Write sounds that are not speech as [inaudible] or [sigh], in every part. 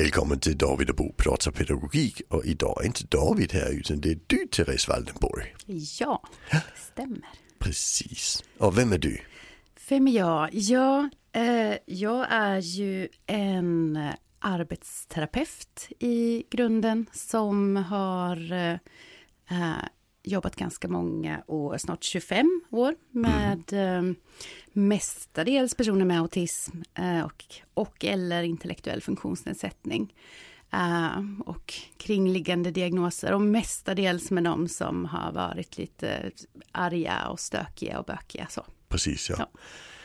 Välkommen till David och Bo pratar pedagogik och idag är inte David här utan det är du Therese Waldenborg. Ja, det stämmer. Precis. Och vem är du? Vem är jag? Ja, eh, jag är ju en arbetsterapeut i grunden som har eh, jobbat ganska många år, snart 25 år, med mm. eh, mestadels personer med autism eh, och, och eller intellektuell funktionsnedsättning. Uh, och kringliggande diagnoser och mestadels med de som har varit lite arga och stökiga och bökiga. Så. Precis, ja. ja.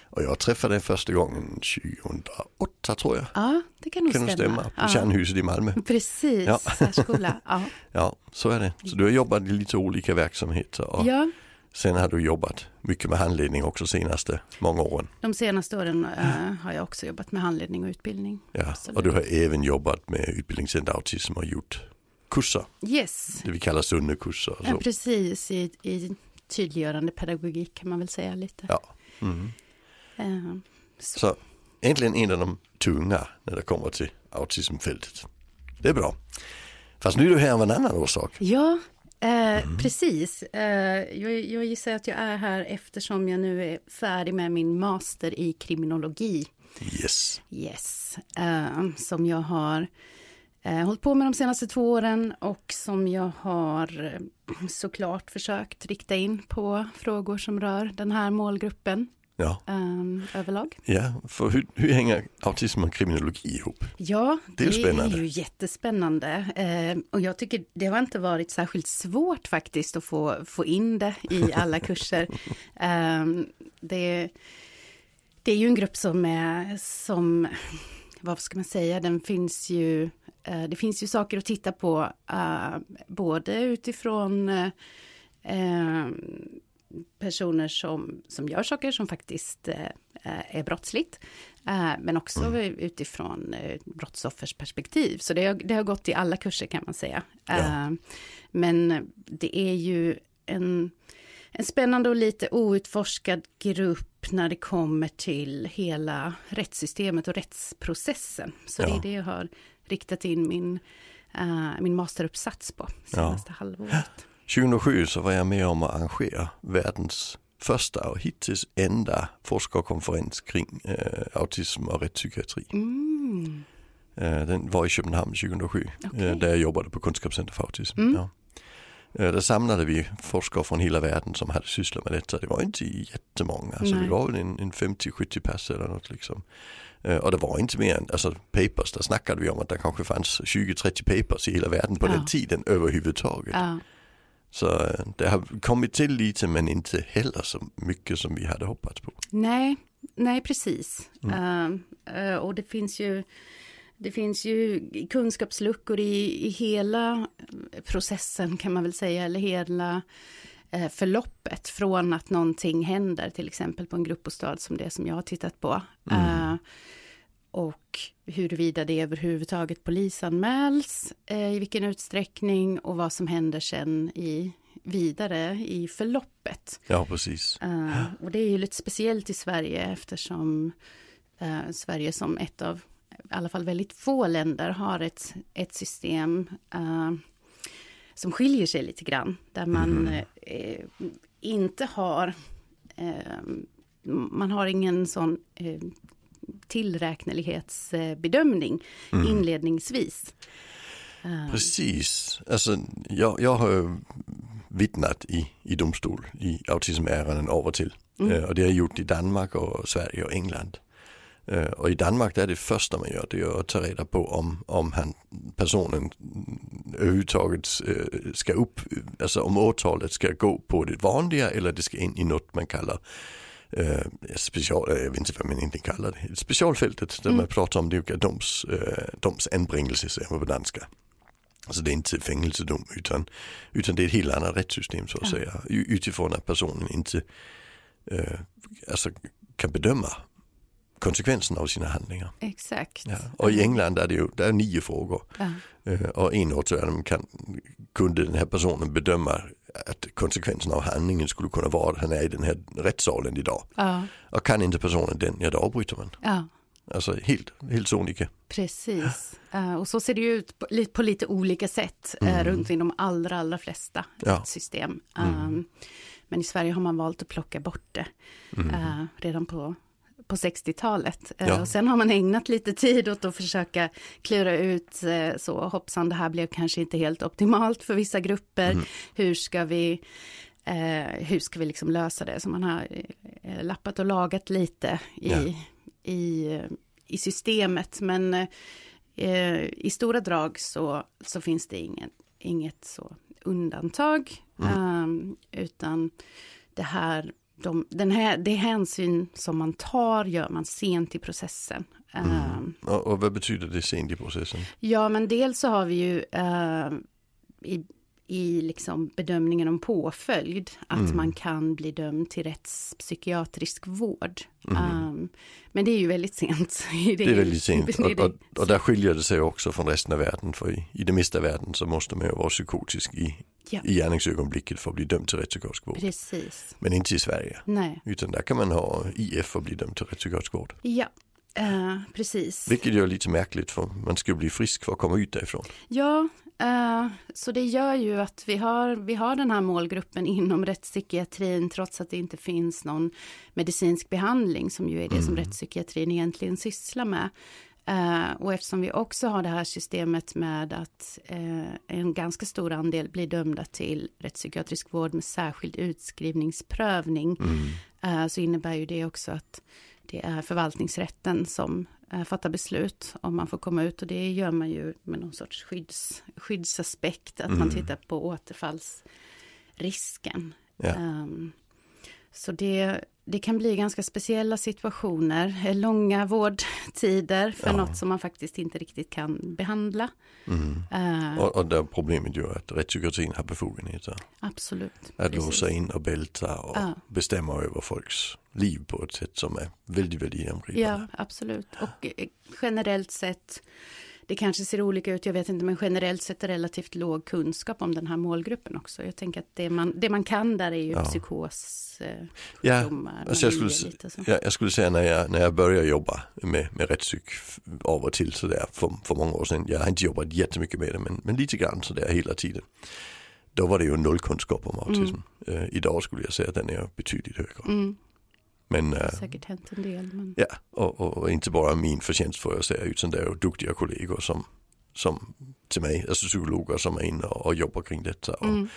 Och jag träffade dig första gången 2008 tror jag. Ja, det kan nog kan stämma. stämma. På ja. Kärnhuset i Malmö. [laughs] Precis, ja. särskola. [laughs] Ja. ja, så är det. Så du har jobbat i lite olika verksamheter. Och ja. Sen har du jobbat mycket med handledning också senaste många åren. De senaste åren äh, har jag också jobbat med handledning och utbildning. Ja, och du har även jobbat med utbildningscenter autism och gjort kurser. Yes. Det vi kallar sunnekurser. Ja, precis, i, i tydliggörande pedagogik kan man väl säga lite. Ja. Mm. Uh, så. så egentligen en av de tunga när det kommer till autismfältet. Det är bra. Fast nu är du här av en annan orsak. Ja, Eh, mm. Precis. Eh, jag, jag gissar att jag är här eftersom jag nu är färdig med min master i kriminologi. Yes. Yes. Eh, som jag har eh, hållit på med de senaste två åren och som jag har eh, såklart försökt rikta in på frågor som rör den här målgruppen ja. um, överlag. Ja, för hur, hur hänger autism och kriminologi ihop? Ja, det är, det spännande. är ju jättespännande. Uh, och jag tycker det har inte varit särskilt svårt faktiskt att få, få in det i [laughs] alla kurser. Um, det, det är ju en grupp som är som, vad ska man säga, den finns ju, uh, det finns ju saker att titta på, uh, både utifrån personer som, som gör saker som faktiskt eh, är brottsligt. Eh, men också mm. utifrån eh, brottsoffers perspektiv. Så det har, det har gått i alla kurser kan man säga. Ja. Eh, men det är ju en, en spännande och lite outforskad grupp när det kommer till hela rättssystemet och rättsprocessen. Så ja. det är det jag har riktat in min, uh, min masteruppsats på senaste ja. halvåret. 2007 så var jag med om att arrangera världens första och hittills enda forskarkonferens kring äh, autism och rättspsykiatri. Mm. Äh, den var i Köpenhamn 2007 okay. äh, där jag jobbade på Kunskapscenter för autism. Mm. Ja. Där samlade vi forskare från hela världen som hade sysslat med detta. Det var inte jättemånga, Nej. så vi var väl en, en 50-70 pers eller något liksom. Och det var inte mer än, alltså papers, där snackade vi om att det kanske fanns 20-30 papers i hela världen på ja. den tiden överhuvudtaget. Ja. Så eh, det har kommit till lite men inte heller så mycket som vi hade hoppats på. Nej, nej precis. Mm. Uh, och det finns ju det finns ju kunskapsluckor i, i hela processen kan man väl säga, eller hela uh, förloppet från att någonting händer, till exempel på en gruppbostad som det som jag har tittat på. Mm. Och huruvida det överhuvudtaget polisanmäls, eh, i vilken utsträckning och vad som händer sen i, vidare i förloppet. Ja, precis. Uh, och det är ju lite speciellt i Sverige eftersom uh, Sverige som ett av, i alla fall väldigt få länder, har ett, ett system uh, som skiljer sig lite grann. Där man mm. inte har man har ingen sån tillräknelighetsbedömning mm. inledningsvis. Um. Precis, alltså jag, jag har vittnat i, i domstol i autismärenden av och till. Mm. Uh, och det har jag gjort i Danmark och Sverige och England. Uh, och i Danmark är det första man gör det är att ta reda på om, om han, personen överhuvudtaget ska upp, alltså om åtalet ska gå på det vanliga eller det ska in i något man kallar eh, special, jag vet inte vad man inte kallar det, specialfältet där mm. man pratar om olika doms, eh, domsanbringelse säger man på danska. Alltså det är inte fängelsedom utan, utan det är ett helt annat rättssystem så att ja. säga. Utifrån att personen inte eh, alltså, kan bedöma konsekvenserna av sina handlingar. Exakt. Ja. Och i England är det ju det är nio frågor. Ja. Uh, och en åtgärd kan, kunde den här personen bedöma att konsekvensen av handlingen skulle kunna vara att han är i den här rättssalen idag. Ja. Och kan inte personen den, ja då avbryter man. Ja. Alltså helt, helt sonika. Precis, uh, och så ser det ju ut på, på lite olika sätt uh, runt i de allra, allra flesta ja. system. Um, men i Sverige har man valt att plocka bort det uh, redan på på 60-talet. Ja. Och sen har man ägnat lite tid åt att försöka klura ut så hoppsan, det här blev kanske inte helt optimalt för vissa grupper. Mm. Hur ska vi eh, hur ska vi liksom lösa det? Så man har eh, lappat och lagat lite i, ja. i, i systemet. Men eh, i stora drag så, så finns det ingen, inget så undantag. Mm. Um, utan det här, de, den här, det hänsyn som man tar gör man sent i processen. Mm. Och, och, vad betyder det sent i processen? Ja, men dels så har vi ju uh, i, i liksom bedömningen om påföljd, att mm. man kan bli dömd till rättspsykiatrisk vård. Mm. Um, men det är ju väldigt sent. det, [laughs] det är väldigt sent [laughs] och, och, och, där skiljer det sig också från resten av världen, för i, i det mesta av världen så måste man ju vara psykotisk i, ja. i gärningsögonblicket för att bli dömd till rättspsykiatrisk vård. Precis. Men inte i Sverige, Nej. utan där kan man ha IF för att bli dömd till rättspsykiatrisk vård. Ja, Uh, precis. Vilket gör lite märkligt för man skulle bli frisk för att komma ut därifrån. Ja, uh, så det gör ju att vi har, vi har den här målgruppen inom rättspsykiatrin trots att det inte finns någon medicinsk behandling som ju är det mm. som rättspsykiatrin egentligen sysslar med. Uh, och eftersom vi också har det här systemet med att uh, en ganska stor andel blir dömda till rättspsykiatrisk vård med särskild utskrivningsprövning mm. uh, så innebär ju det också att det är förvaltningsrätten som eh, fattar beslut om man får komma ut och det gör man ju med någon sorts skydds, skyddsaspekt, att mm. man tittar på återfallsrisken. Ja. Um, så det, det kan bli ganska speciella situationer, långa vårdtider för ja. något som man faktiskt inte riktigt kan behandla. Mm. Uh, och, och där problemet ju att rättspsykiatrin har befogenheter. Absolut. Att precis. låsa in och bälta och ja. bestämma över folks liv på ett sätt som är väldigt, väldigt genomgripande. Ja, absolut. Och eh, generellt sett det kanske ser olika ut, jag vet inte, men generellt sett är relativt låg kunskap om den här målgruppen också. Jag tänker att det man, det man kan där är ju ja. psykos, eh, ja, alltså jag, skulle, ja, jag skulle säga när jag, när jag började jobba med, med rättspsyk av och till sådär för, för många år sedan. Jag har inte jobbat jättemycket med det, men, men lite grann sådär hela tiden. Då var det ju noll kunskap om autism. Mm. Uh, idag skulle jag säga att den är betydligt högre. Mm. Men, det har eh, säkert hänt en del. Men... Ja, och, och, inte bara min förtjänst får jag säga, utan det är duktiga kollegor som, som till mig, alltså psykologer som är inne och, och jobbar kring detta och mm.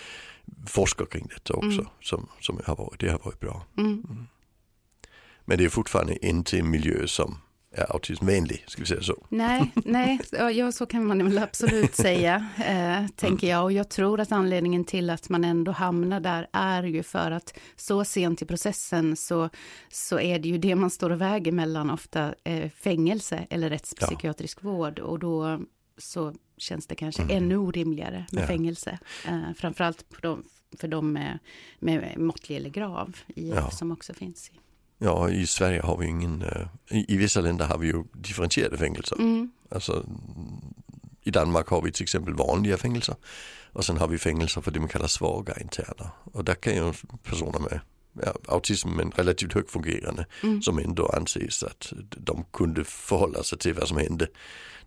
forskar kring detta också, mm. som, som har varit, det har varit bra. Mm. mm. Men det är fortfarande inte en miljö som är autismvänlig, ska vi säga så. Nej, [laughs] nej, ja, så kan man väl absolut säga, eh, tänker jag. Och jag tror att anledningen till att man ändå hamnar där är ju för att så sent i processen så, så är det ju det man står och väger mellan ofta eh, fängelse eller rättspsykiatrisk ja. vård. Och då så känns det kanske mm. ännu orimligare med ja. fängelse. Eh, framförallt för de, för de med, med måttlig eller grav ja. som också finns. I. Ja, i Sverige har vi ingen, uh, i, i, vissa länder har vi ju differentierade fängelser. Mm. Alltså, I Danmark har vi till exempel vanliga fängelser och sen har vi fängelser för det man kallar svaga interner. Och där kan ju personer med ja, autism men relativt högfungerande mm. som ändå anses att de kunde förhålla sig till vad som hände.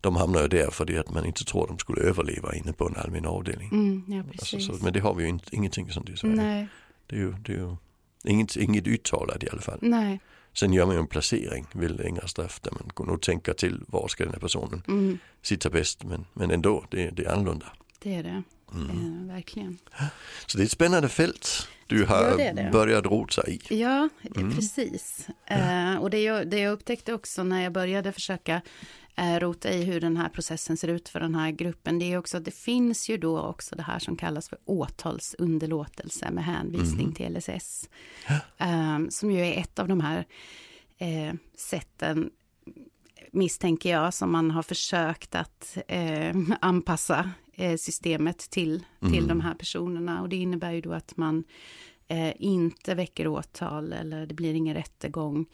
De hamnar ju där för det att man inte tror de skulle överleva inne på en allmän avdelning. Mm, ja, alltså, så, men det har vi ju inte, ingenting sånt i Sverige. Nej. Det är ju, det är ju Inget, inget uttalat i alla fall. Nej. Sen gör man ju en placering vid längre straff där man går nog tänka till var ska den här personen mm. sitta bäst. Men, men ändå, det, det är annorlunda. Det är det, mm. eh, verkligen. Så det är ett spännande fält du har ja, det det. börjat rota i. Ja, mm. precis. Eh, och det jag, det jag upptäckte också när jag började försöka rota i hur den här processen ser ut för den här gruppen, det är också att det finns ju då också det här som kallas för åtalsunderlåtelse med hänvisning mm. till LSS. Eh, som ju är ett av de här eh, sätten misstänker jag, som man har försökt att eh, anpassa eh, systemet till, till mm. de här personerna. Och det innebär ju då att man eh, inte väcker åtal eller det blir ingen rättegång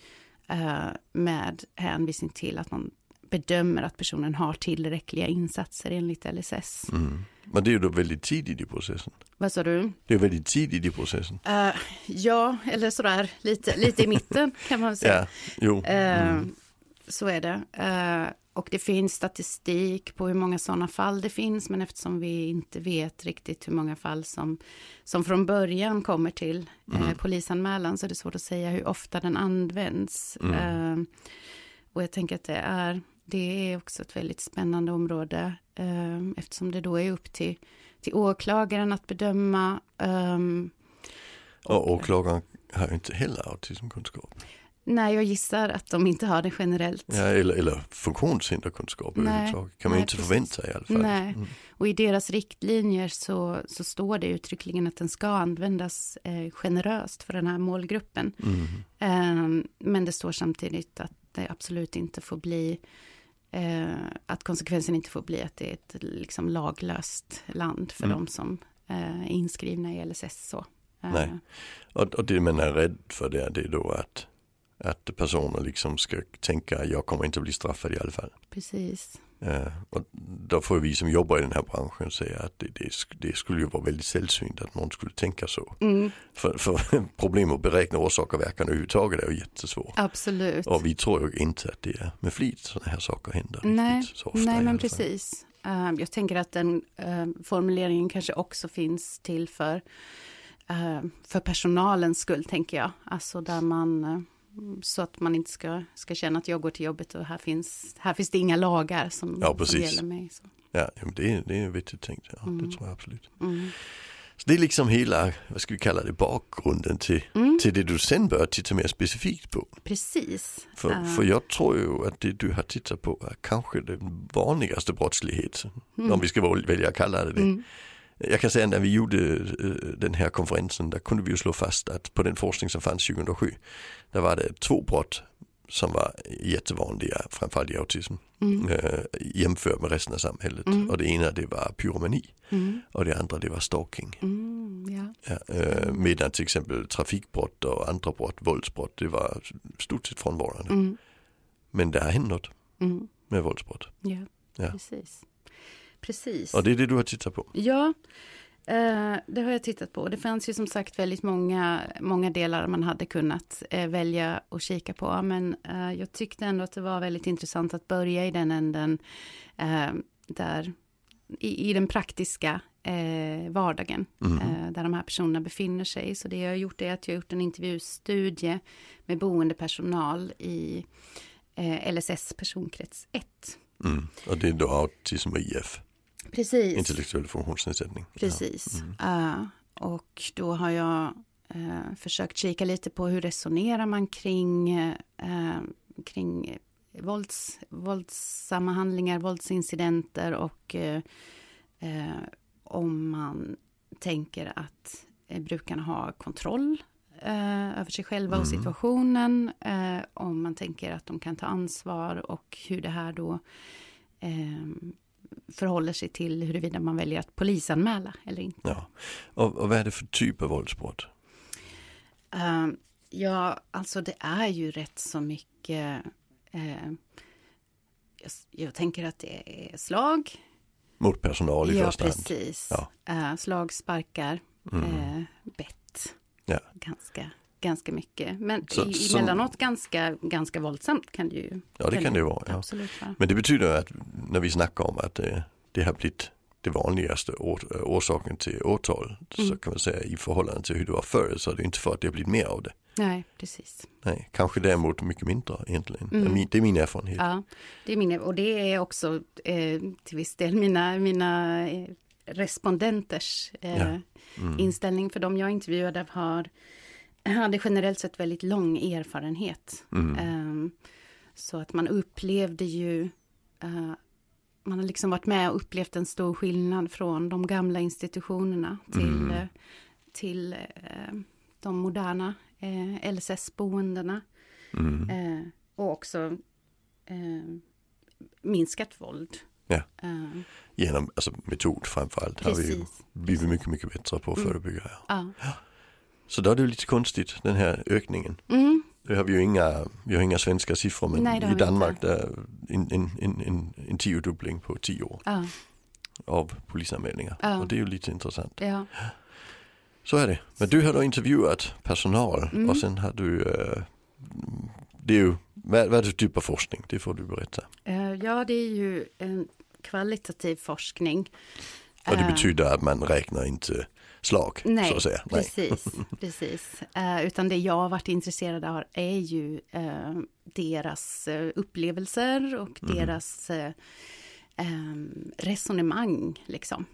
eh, med hänvisning till att man bedömer att personen har tillräckliga insatser enligt LSS. Mm. Men det är ju då väldigt tidigt i processen. Vad sa du? Det är väldigt tidigt i processen. Uh, ja, eller sådär lite, lite i mitten [laughs] kan man säga. ja, jo. Uh, mm. Så är det. Uh, och det finns statistik på hur många sådana fall det finns, men eftersom vi inte vet riktigt hur många fall som, som från början kommer till mm. polisanmälan så är det svårt att säga hur ofta den används. Mm. Och jag tänker att det är, det är också ett väldigt spännande område eh, eftersom det då är upp till, till åklagaren att bedöma. Um, och åklagaren har inte heller autismkunskap. Nej, jag gissar att de inte har det generellt. Ja, eller, eller funktionshinderkunskap överhuvudtaget. kan man nej, inte precis. förvänta sig i alla fall. Nej. Mm. Och i deras riktlinjer så, så står det uttryckligen att den ska användas eh, generöst för den här målgruppen. Mm. Eh, men det står samtidigt att det absolut inte får bli eh, att konsekvensen inte får bli att det är ett liksom, laglöst land för mm. de som eh, är inskrivna i LSS. Så. Nej, eh. och, och det man är rädd för det, det är då att att personer liksom ska tänka jag kommer inte bli straffad i alla fall. Precis. Uh, och då får vi som jobbar i den här branschen säga att det, det, det skulle ju vara väldigt sällsynt att någon skulle tänka så. Mm. För, för [laughs] problem att beräkna orsak och verkan överhuvudtaget är ju jättesvårt. Absolut. Och vi tror ju inte att det är med flit sådana här saker händer. Nej, så ofta nej men precis. Uh, jag tänker att den uh, formuleringen kanske också finns till för, för personalens skull tänker jag. Alltså där man så att man inte ska, ska känna att jag går till jobbet och här finns, här finns det inga lagar som, ja, som gäller mig. Så. Ja, det är, det är vettigt tänkt, ja, mm. det tror jag absolut. Mm. Så det är liksom hela, vad ska vi kalla det, bakgrunden till, mm. till det du sen bör titta mer specifikt på. Precis. För, uh. för jag tror ju att det du har tittat på är kanske den vanligaste brottsligheten, mm. om vi ska välja att kalla det det. Jag kan säga när vi gjorde eh, den här konferensen, där kunde vi ju slå fast att på den forskning som fanns 2007, där var det två brott som var jättevanliga, framförallt i autism, mm. äh, jämfört med resten av samhället. Mm. Och det ena det var pyromani mm. och det andra det var stalking. Mm, ja. Ja, äh, medan till exempel trafikbrott och andra brott, våldsbrott, det var stort sett frånvarande. Mm. Men det har hänt något med våldsbrott. Ja, ja. precis. Precis. Och det är det du har tittat på? Ja, eh, det har jag tittat på. Det fanns ju som sagt väldigt många, många delar man hade kunnat eh, välja och kika på. Men eh, jag tyckte ändå att det var väldigt intressant att börja i den änden där i, i den praktiska eh, vardagen mm. eh, där de här personerna befinner sig. Så det jag har gjort är att jag har gjort en intervjustudie med boendepersonal i eh, LSS personkrets 1. Mm. Och det är då autism och IF? Precis. Intellektuell funktionsnedsättning. Precis. Ja. Mm. Uh, och då har jag uh, försökt kika lite på hur resonerar man kring, uh, kring vålds, våldsamma handlingar, våldsincidenter och om man tänker att brukarna har kontroll över sig själva mm. och situationen. om man tänker att de kan ta ansvar och hur det här då förhåller sig till huruvida man väljer att polisanmäla eller inte. Ja. Och, och vad är det för typ av våldsbrott? Uh, ja, alltså det är ju rätt så mycket uh, jag, jag, tänker att det är slag. Mot personal i ja, första hand? Precis. Ja, precis. Uh, slag, sparkar, mm. bett. Ja. Ganska ganska mycket. Men så, emellanåt som, ganska, ganska våldsamt kan det ju Ja, det kan, det vara. Ja. Absolut, Men det betyder att när vi snackar om att det, det har blivit det vanligaste orsaken till åtal mm. så kan man säga i förhållande till hur det var förr så är det inte för att det har blivit mer av det. Nej, precis. Nej, kanske däremot mycket mindre egentligen. Mm. Det är min erfarenhet. Ja, det är min, och det är också eh, till viss del mina, mina eh, respondenters eh, ja. mm. inställning. För de jag intervjuade har hade generellt sett väldigt lång erfarenhet. Mm. Um, så att man upplevde ju, uh, man har liksom varit med och upplevt en stor skillnad från de gamla institutionerna till, mm. uh, till uh, de moderna LSS-boendena. Mm. och också minskat våld. Ja. Genom alltså, metod framförallt har vi blivit mycket, mycket bättre på att mm. förebygga. Ja. ja. Så då är det lite konstigt den här ökningen. Mm. Nu har vi ju inga, vi har inga svenska siffror men Nej, i Danmark det är en, en, en, en, en tiodubbling på tio år. Ja. Av polisanmälningar ja. och det är ju lite intressant. Ja. Så är det. Men du har då intervjuat personal mm. och sen har du, uh, det är ju, vad, vad är det för typ av forskning? Det får du berätta. Uh, ja, det är ju en kvalitativ forskning. Och det Eh, betyder att man räknar inte slag, Nej, så att säga. Nej. precis. [laughs] precis. Eh, utan det jag har varit intresserad av är ju eh, deras eh, upplevelser och Mhm. deras eh, em, resonemang, liksom.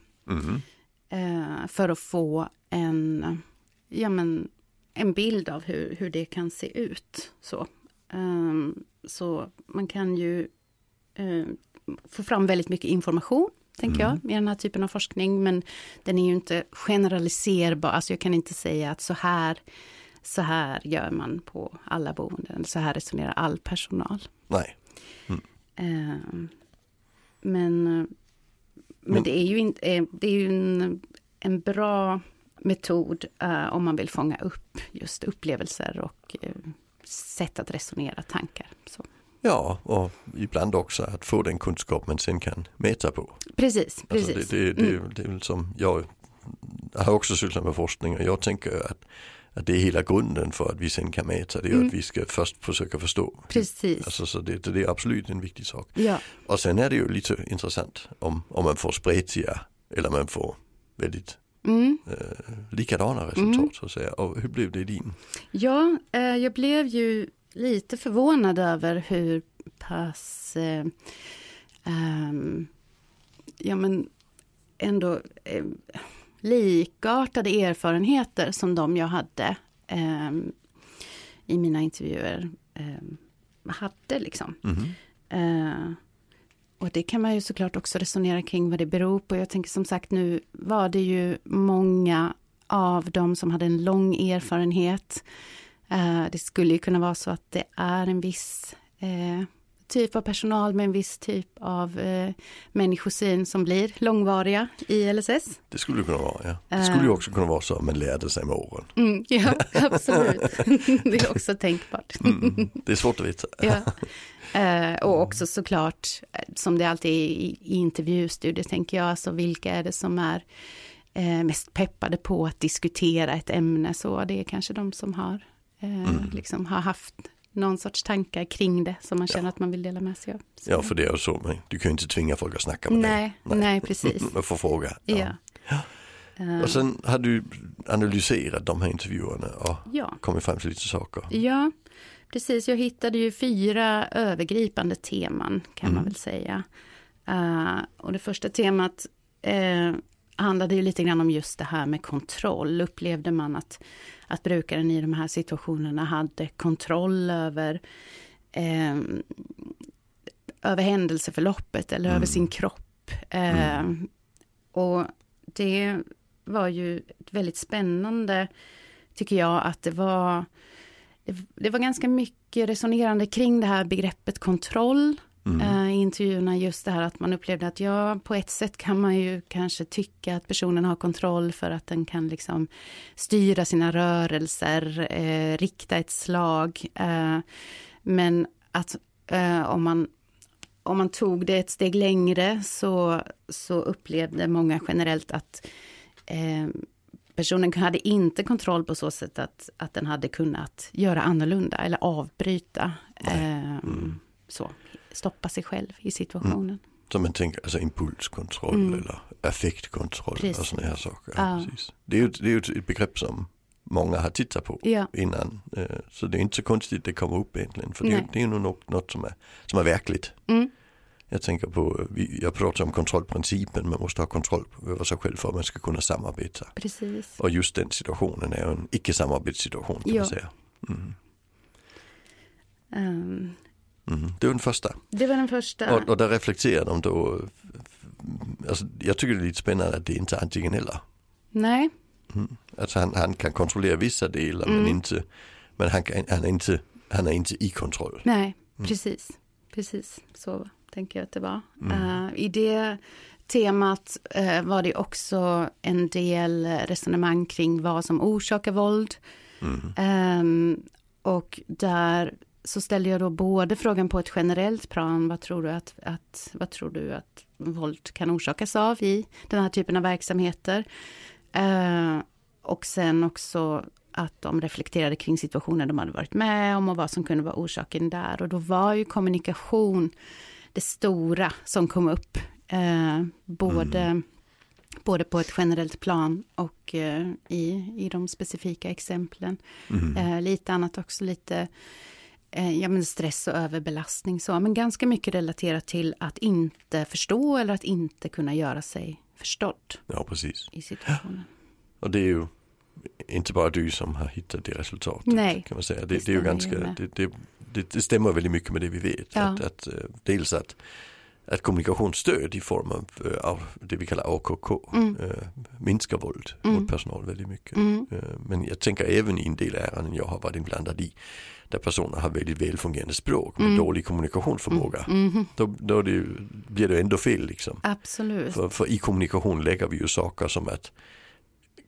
Eh, för att få en, ja, men, en bild av hur, hur det kan se ut. Så, Ehm, så man kan ju eh, få fram väldigt mycket information, tänker jag, i den här typen av forskning. Men den är ju inte generaliserbar. Alltså jag kan inte säga att så här, så här gör man på alla boenden. Så här resonerar all personal. Nej. Ehm, men, men, Men- det är ju, inte, eh, det är ju en, en bra metod eh, om man vill fånga upp just upplevelser och eh, sätt att resonera tankar. Så. Ja, och ibland också att få den kunskap man sen kan mäta på. Precis, Alltså precis. det, det, det, Mm. det är som, jag har också sysslat med forskning och jag tänker att, att det är hela grunden för att vi sen kan mäta. Det är Mm. att vi ska först försöka förstå. Precis. Alltså, så det, det är absolut en viktig sak. Ja, Och sen är det ju lite intressant om, om man får spretiga eller man får väldigt mm. eh, likadana resultat så att säga. Och hur blev det i din? ja eh, jag blev ju lite förvånad över hur pass eh, ehm, ja men ändå eh, likartade erfarenheter som de jag hade ehm, i mina intervjuer ehm, hade liksom. Eh, och det kan man ju såklart också resonera kring vad det beror på. Jag tänker som sagt nu var det ju många av dem som hade en lång erfarenhet. Eh, det skulle ju kunna vara så att det är en viss eh, typ av personal med en viss typ av eh, människosyn som blir långvariga i LSS. Det skulle det kunna vara ja. Det skulle ju också kunna vara så att man lärde sig med åren. Mm, ja, [laughs] absolut. [laughs] det är också tänkbart. Mm. Det är svårt att veta. [laughs] Ja. Eh, och också såklart, som det alltid är i, i intervjustudier, tänker jag, alltså vilka är det som är eh, mest peppade på att diskutera ett ämne, så det är kanske de som har, eh, liksom har haft någon sorts tankar kring det som man känner att man vill dela med sig av. Så. Ja för det är så, men du kan ju inte tvinga folk att snacka med nej, dig. nej, precis. [laughs] Man får fråga. Ja. Eh, Och sen har du analyserat de här intervjuerna och ja. kommit fram till lite saker. Ja, precis. Jag hittade ju fyra övergripande teman kan man väl säga. Eh, och det första temat eh, handlade ju lite grann om just det här med kontroll. Upplevde man att, att brukaren i de här situationerna hade kontroll över eh, över händelseförloppet eller över sin kropp. Eh, Och det var ju väldigt spännande, tycker jag, att det var det var ganska mycket resonerande kring det här begreppet kontroll eh, i intervjuerna. Just det här att man upplevde att ja, på ett sätt kan man ju kanske tycka att personen har kontroll för att den kan liksom styra sina rörelser, eh, rikta ett slag. Eh, men att eh, om man om man tog det ett steg längre så, så upplevde många generellt att eh, personen hade inte kontroll på så sätt att, att den hade kunnat göra annorlunda eller avbryta. Eh, så, stoppa sig själv i situationen. Så man tänker alltså impulskontroll Mm. eller affektkontroll och Precis. sådana här saker. Ja. Precis. Det är ju det är ju ett begrepp som många har tittat på Ja, innan. Eh, Så det är inte så konstigt det kommer upp egentligen. För det, är- Nej. det är ju något, något som, är, som är verkligt. mm, Jag tänker på, jag pratar om kontrollprincipen, man måste ha kontroll över sig själv för att man ska kunna samarbeta. precis. Och just den situationen är en icke-samarbetssituation kan Ja. man säga. Mm. Ehm, Mm. Det var den första. det var den första. Och, och där reflekterar de då, alltså, jag tycker det är lite spännande att det inte är antingen eller. Nej, Alltså han, han kan kontrollera vissa delar men Mm. inte, men han, kan, han, är inte, han är inte i kontroll. nej, precis. Precis, så tänker jag att det var. Eh, I det temat eh, var det också en del resonemang kring vad som orsakar våld. Ehm, och där så ställde jag då både frågan på ett generellt plan, vad tror du att, att, vad tror du att våld kan orsakas av i den här typen av verksamheter? Eh, och sen också att de reflekterade kring situationer de hade varit med om och vad som kunde vara orsaken där. Och då var ju kommunikation det stora som kom upp. Eh, både, mm. både på ett generellt plan och eh, i, i de specifika exemplen. Mm. Eh, lite annat också, lite ja, men stress och överbelastning. Så, men ganska mycket relaterat till att inte förstå eller att inte kunna göra sig förstådd. Ja, precis. I situationen. Och det är ju inte bara du som har hittat det resultatet. Nej, kan man säga. Det, det, det är ju ganska, det, det, det, stämmer väldigt mycket med det vi vet. Ja. Att, att, eh, dels att, att kommunikationsstöd i form av, eh, av det vi kallar AKK mm. äh, minskar våld mm. mot personal väldigt mycket. Mm. Äh, men jag tänker även i en del ärenden jag har varit inblandad i där personer har väldigt välfungerande språk med mm. dålig kommunikationsförmåga. Mm. Mm. Då, då det, blir det ändå fel liksom. Absolut. För, för, i kommunikation lägger vi ju saker som att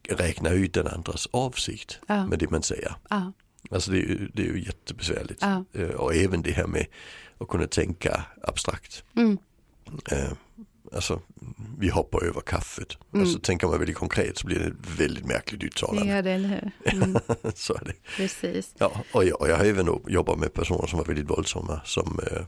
räkna ut den andras avsikt ja. med det man säger. Ja. Alltså det är, ju, det är ju jättebesvärligt. Ja. Eh, och även det här med att kunna tänka abstrakt. Mm. Eh, alltså vi hoppar över kaffet. Mm. Alltså tänker man väldigt konkret så blir det väldigt märkligt uttalande. Ja, det eller hur. Mm. [laughs] så är det. Precis. Ja, och jag, och jag har även jobbat med personer som var väldigt våldsamma som eh,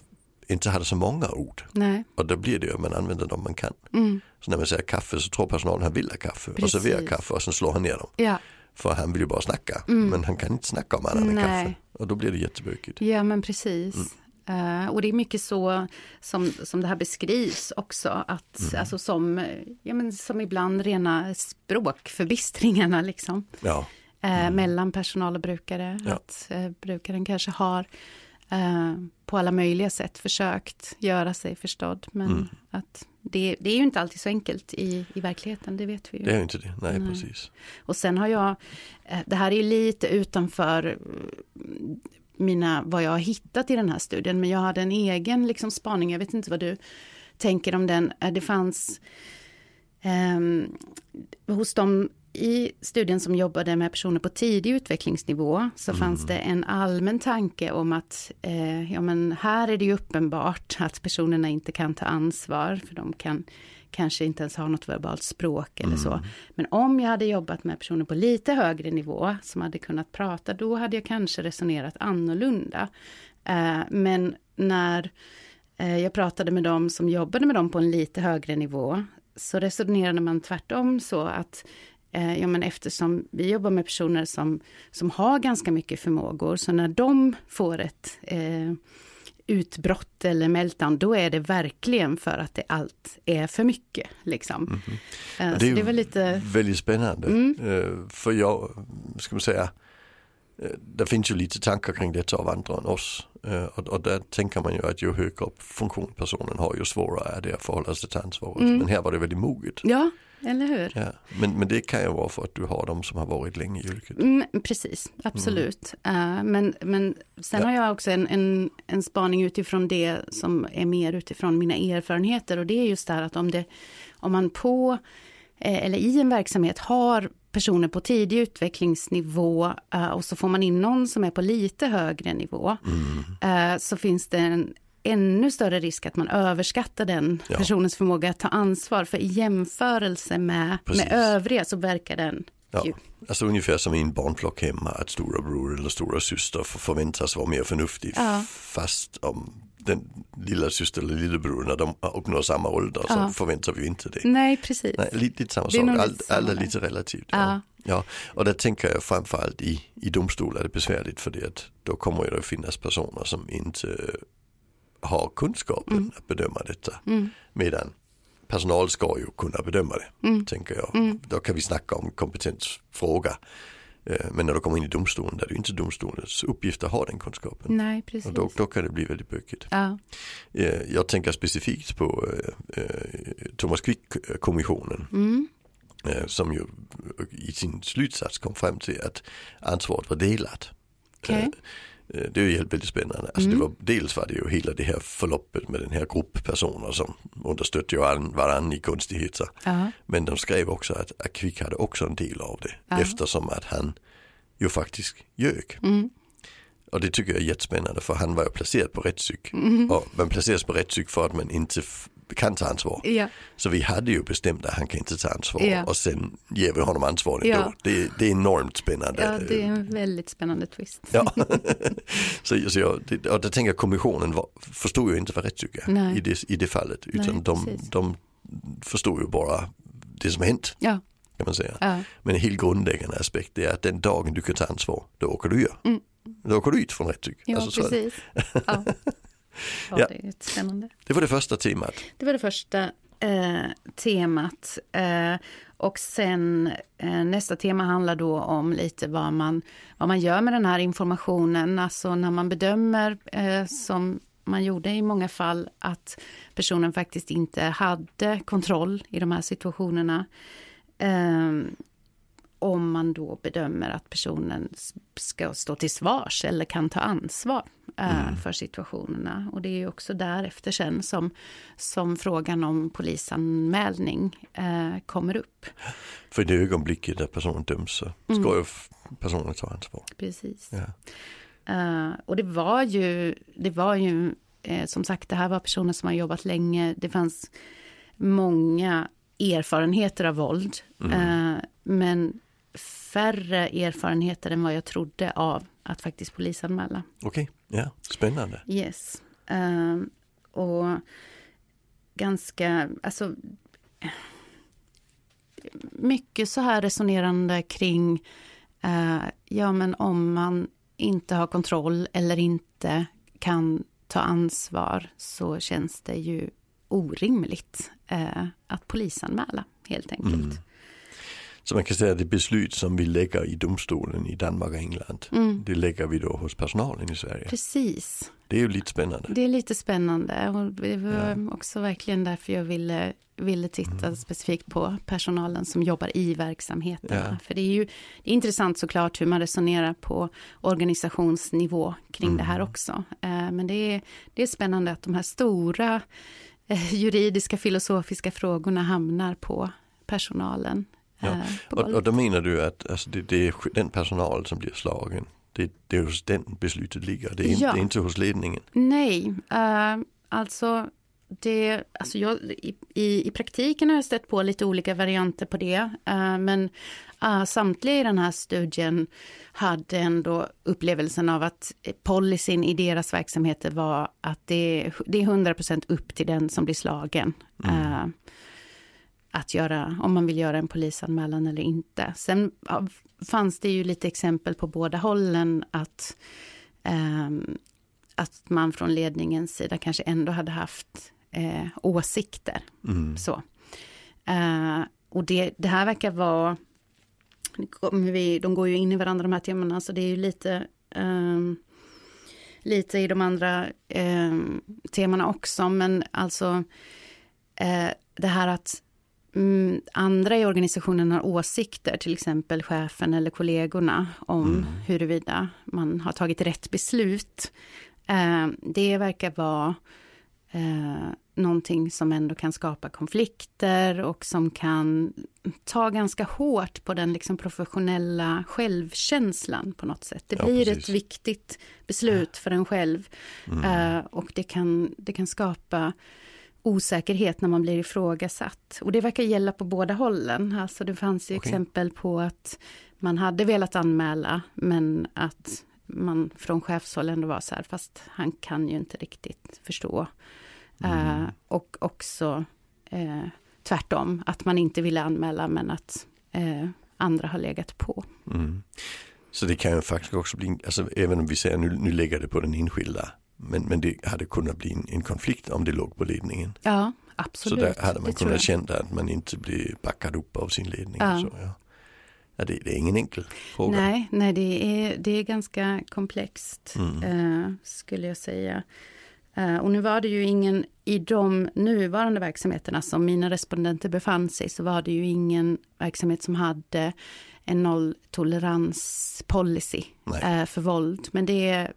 inte hade så många ord. Nej. Och då blir det ju att man använder dem man kan. Mm. Så när man säger kaffe så tror personalen att han vill ha kaffe Precis. och serverar kaffe och sen slår han ner dem. Ja. För han vill ju bara snacka. Mm. Men han kan inte snacka om annat än kaffe. Och då blir det jättebökigt. Ja men precis. Mm. Uh, och det är mycket så som, som det här beskrivs också, att mm. alltså som, ja, men som ibland rena språkförbistringarna liksom. Ja. Uh, mellan personal och brukare. Ja. Att uh, brukaren kanske har på alla möjliga sätt försökt göra sig förstådd. Men mm. att det, det, är ju inte alltid så enkelt i, i verkligheten, det vet vi ju. Det är ju inte det, nej, nej, precis. Och sen har jag, det här är lite utanför mina, vad jag har hittat i den här studien, men jag hade en egen liksom, spaning, jag vet inte vad du tänker om den. Eh, det fanns eh, hos dem i studien som jobbade med personer på tidig utvecklingsnivå så mm. fanns det en allmän tanke om att eh, ja, men här är det ju uppenbart att personerna inte kan ta ansvar för de kan kanske inte ens har något verbalt språk eller mm. så. Men om jag hade jobbat med personer på lite högre nivå som hade kunnat prata, då hade jag kanske resonerat annorlunda. Eh, men när eh, jag pratade med dem som jobbade med dem på en lite högre nivå, så resonerade man tvärtom så att eh, ja, men eftersom vi jobbar med personer som, som har ganska mycket förmågor, så när de får ett eh, utbrott eller meltdown, då är det verkligen för att det allt är för mycket. Liksom. Mm -hmm. det, är det var lite... väldigt spännande. Mm. Eh, för jag, ska man säga, eh, det finns ju lite tankar kring detta av andra än oss. Och, och där tänker man ju att ju högre upp funktion personen har ju svårare är det att förhålla sig till ansvaret. Mm. Men här var det väldigt moget. Ja, eller hur? Ja, men, men det kan ju vara för att du har de som har varit länge i yrket. Mm, precis, absolut. Mm. Uh, men, men sen ja. har jag också en, en, en spaning utifrån det som är mer utifrån mina erfarenheter. Och det är just det här att om, det, om man på eh, eller i en verksamhet har personer på tidig utvecklingsnivå uh, och så får man in någon som är på lite högre nivå. Mm. Uh, så finns det en ännu större risk att man överskattar den ja. personens förmåga att ta ansvar. För i jämförelse med, med övriga så verkar den Ja, alltså ungefär som i en barnflock hemma att storebror eller stora syster förväntas vara mer förnuftig. Ja. Fast om den lilla syster eller lillebror när de uppnår samma ålder ja. så förväntar vi inte det. Nej, precis. Nej, lite, lite samma sak, All, alla lite relativt. Ja. ja. och där tänker jag framförallt i, i domstolar är det besvärligt för det att då kommer det att finnas personer som inte har kunskapen mm. att bedöma detta. Mm. Medan personal ska ju kunna bedöma det, mm. tänker jag. Mm. Då kan vi snacka om kompetensfråga. Eh, men när du kommer in i domstolen där det är inte domstolens uppgift att ha den kunskapen. Nej, precis. Och då, då kan det bli väldigt bökigt. Ja. Eh, jag tänker specifikt på eh, Thomas Quick-kommissionen. Mm. Som ju i sin slutsats kom fram till att ansvaret var delat. Okay. Eh, det är väldigt spännande. Alltså mm. det var, dels var det ju hela det här förloppet med den här grupp personer som understötte ju varandra i konstigheter. Uh-huh. Men de skrev också att Akvik hade också en del av det uh-huh. eftersom att han ju faktiskt ljög. Mm. Och det tycker jag är jättespännande för han var ju placerad på rättspsyk. Mm. Och man placeras på rättspsyk för att man inte kan ta ansvar. Ja, Så vi hade ju bestämt att han kan inte ta ansvar Ja. och sen ger vi honom ansvar ändå. Ja. Det, det är enormt spännande. ja, det är en väldigt spännande twist. Ja. [laughs] så, så jag, det, och det tänker jag kommissionen var, förstod ju inte vad rättspsyk är Nej. i det, i det fallet. Utan Nej, de, precis. de förstod ju bara det som hänt Ja, kan man säga. ja, Men en helt grundläggande aspekt är att den dagen du kan ta ansvar, då åker du ju. Mm. Då åker du ut från rättspsyk. ja Alltså, precis. Ja. Ja, Ja. det spännande. det var det första temat. Det var det första eh, temat. Eh, och sen eh, nästa tema handlar då om lite vad man, vad man gör med den här informationen. Alltså när man bedömer, eh, som man gjorde i många fall, att personen faktiskt inte hade kontroll i de här situationerna. Om man då bedömer att personen ska stå till svars eller kan ta ansvar eh, för situationerna. Och det är ju också därefter sen som, som frågan om polisanmälning eh, kommer upp. För det ögonblicket där personen döms så Mm. ska ju f- personen ta ansvar. Precis. Ja. Eh, och det var ju, det var ju eh, som sagt, det här var personer som har jobbat länge. Det fanns många erfarenheter av våld. Eh, men färre erfarenheter än vad jag trodde av att faktiskt polisanmäla. Okej, ja, spännande. Yes. Ehm, och ganska, alltså mycket så här resonerande kring, eh, ja men om man inte har kontroll eller inte kan ta ansvar så känns det ju orimligt eh, att polisanmäla helt enkelt. Så man kan säga att det beslut som vi lägger i domstolen i Danmark och England, Mm. det lägger vi då hos personalen i Sverige. Precis. Det är ju lite spännande. Det är lite spännande och det var Ja. också verkligen därför jag ville, ville titta specifikt på personalen som jobbar i verksamheterna. Ja. För det är ju det är intressant såklart hur man resonerar på organisationsnivå kring det här också. Eh, Men det är, det är spännande att de här stora eh, juridiska filosofiska frågorna hamnar på personalen. Ja. på Och, och då menar du att alltså, det, det är den personal som blir slagen, det, det är hos den beslutet ligger, det är, inte, Ja. det är inte hos ledningen. Nej, eh, alltså, det, alltså jag, i, i, praktiken har jag stött på lite olika varianter på det. eh, men uh, samtliga i den här studien hade ändå upplevelsen av att policyn i deras verksamheter var att det, det är 100% upp till den som blir slagen. eh, att göra, om man vill göra en polisanmälan eller inte. Sen ja, fanns det ju lite exempel på båda hållen att ehm, att man från ledningens sida kanske ändå hade haft eh, åsikter. Mm. Så. Eh, och det, det här verkar vara, vi, de går ju in i varandra de här temana, så det är ju lite, ehm, lite i de andra um, temana också, men alltså eh, det här att mm, andra i organisationen har åsikter, till exempel chefen eller kollegorna, om huruvida man har tagit rätt beslut. Eh, det verkar vara eh, någonting som ändå kan skapa konflikter och som kan ta ganska hårt på den liksom professionella självkänslan på något sätt. Det Ja, blir precis. ett viktigt beslut för en själv eh, och det kan, det kan skapa osäkerhet när man blir ifrågasatt. Och det verkar gälla på båda hållen. Alltså det fanns ju Okej. exempel på att man hade velat anmäla men att man från chefshåll ändå var så här, fast han kan ju inte riktigt förstå. Eh, och också eh, tvärtom, att man inte ville anmäla men att eh, andra har legat på. Mm. Så det kan ju faktiskt också bli, alltså, även om vi säger nu, nu lägger det på den enskilda, men, men det hade kunnat bli en, en konflikt om det låg på ledningen. Ja, Så absolut. där hade man det kunnat känna att man inte blir backad upp av sin ledning. Ja. Så, ja. Ja, det, det är ingen enkel fråga. Nej, nej det, är, det är ganska komplext, Mm. eh, skulle jag säga. Eh, och nu var det ju ingen, i de nuvarande verksamheterna som mina respondenter befann sig, så var det ju ingen verksamhet som hade en nolltoleranspolicy eh, för våld. Men det,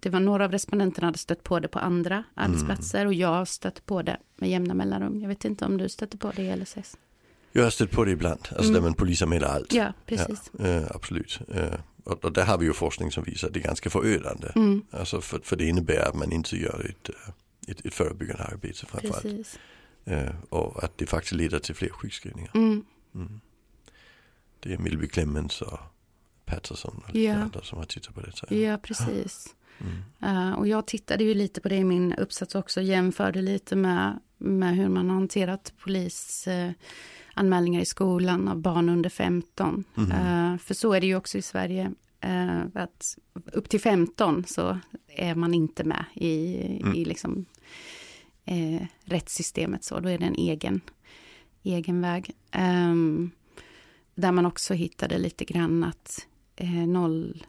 det var några av respondenterna hade stött på det på andra Mm. arbetsplatser och jag har stött på det med jämna mellanrum. Jag vet inte om du stötte på det i LSS? Jag har stött på det ibland, alltså där man polisanmäler allt. Mm. Ja, precis. Ja, eh, absolut. Eh, och, och där har vi ju forskning som visar att det är ganska förödande. Mm, Alltså för, för det innebär att man inte gör ett, eh, ett, ett förebyggande arbete framförallt. precis. Eh, och att det faktiskt leder till fler sjukskrivningar. Mm. Mm. Det är Milby Clemens och Patterson och Ja. andra som har tittat på det. Ja, precis. Mm. Eh, och jag tittade ju lite på det i min uppsats också, jämförde lite med, med hur man har hanterat polisanmälningar anmälningar i skolan av barn under 15. Mhm. Eh, för så är det ju också i Sverige, eh, att upp till 15 så är man inte med i, Mm. i liksom, eh, rättssystemet, så då är det en egen, egen väg. Ehm, där man också hittade lite grann att eh, noll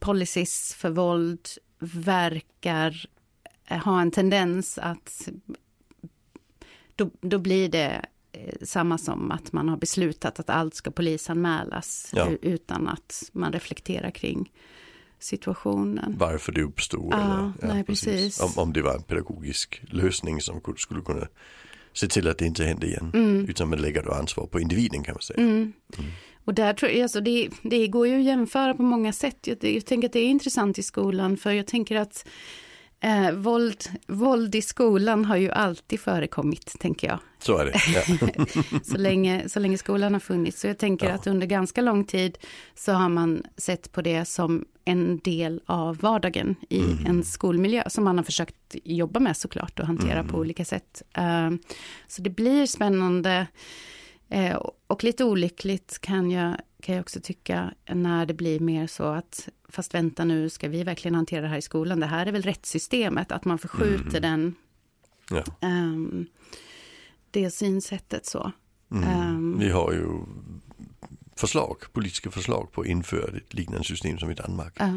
policies för våld verkar eh, ha en tendens att då, då blir det eh, samma som att man har beslutat att allt ska polisanmälas Ja. utan att man reflekterar kring situationen. Varför det uppstod. Ja, nej, precis. Om, om det var en pedagogisk lösning som ku- skulle kunna se till att det inte hände igen. Mm. Utan man lägger då ansvar på individen kan man säga. Mm. Och där tror jag, alltså det, det går ju att jämföra på många sätt. Jag, jag tänker att det är intressant i skolan, för jag tänker att eh, våld, våld i skolan har ju alltid förekommit, tänker jag. Så är det. Ja. [laughs] så, länge, så länge skolan har funnits. Så jag tänker Ja. att under ganska lång tid så har man sett på det som en del av vardagen i Mm. en skolmiljö som man har försökt jobba med såklart och hantera Mm. på olika sätt. Eh, så det blir spännande eh, och lite olyckligt kan jag, kan jag också tycka när det blir mer så att fast vänta nu ska vi verkligen hantera det här i skolan. Det här är väl rättssystemet, att man förskjuter Mm. den Ja. ehm, det synsättet så. Mm. Ehm. Vi har ju förslag, politiska förslag på att införa ett liknande system som i Danmark. Ja,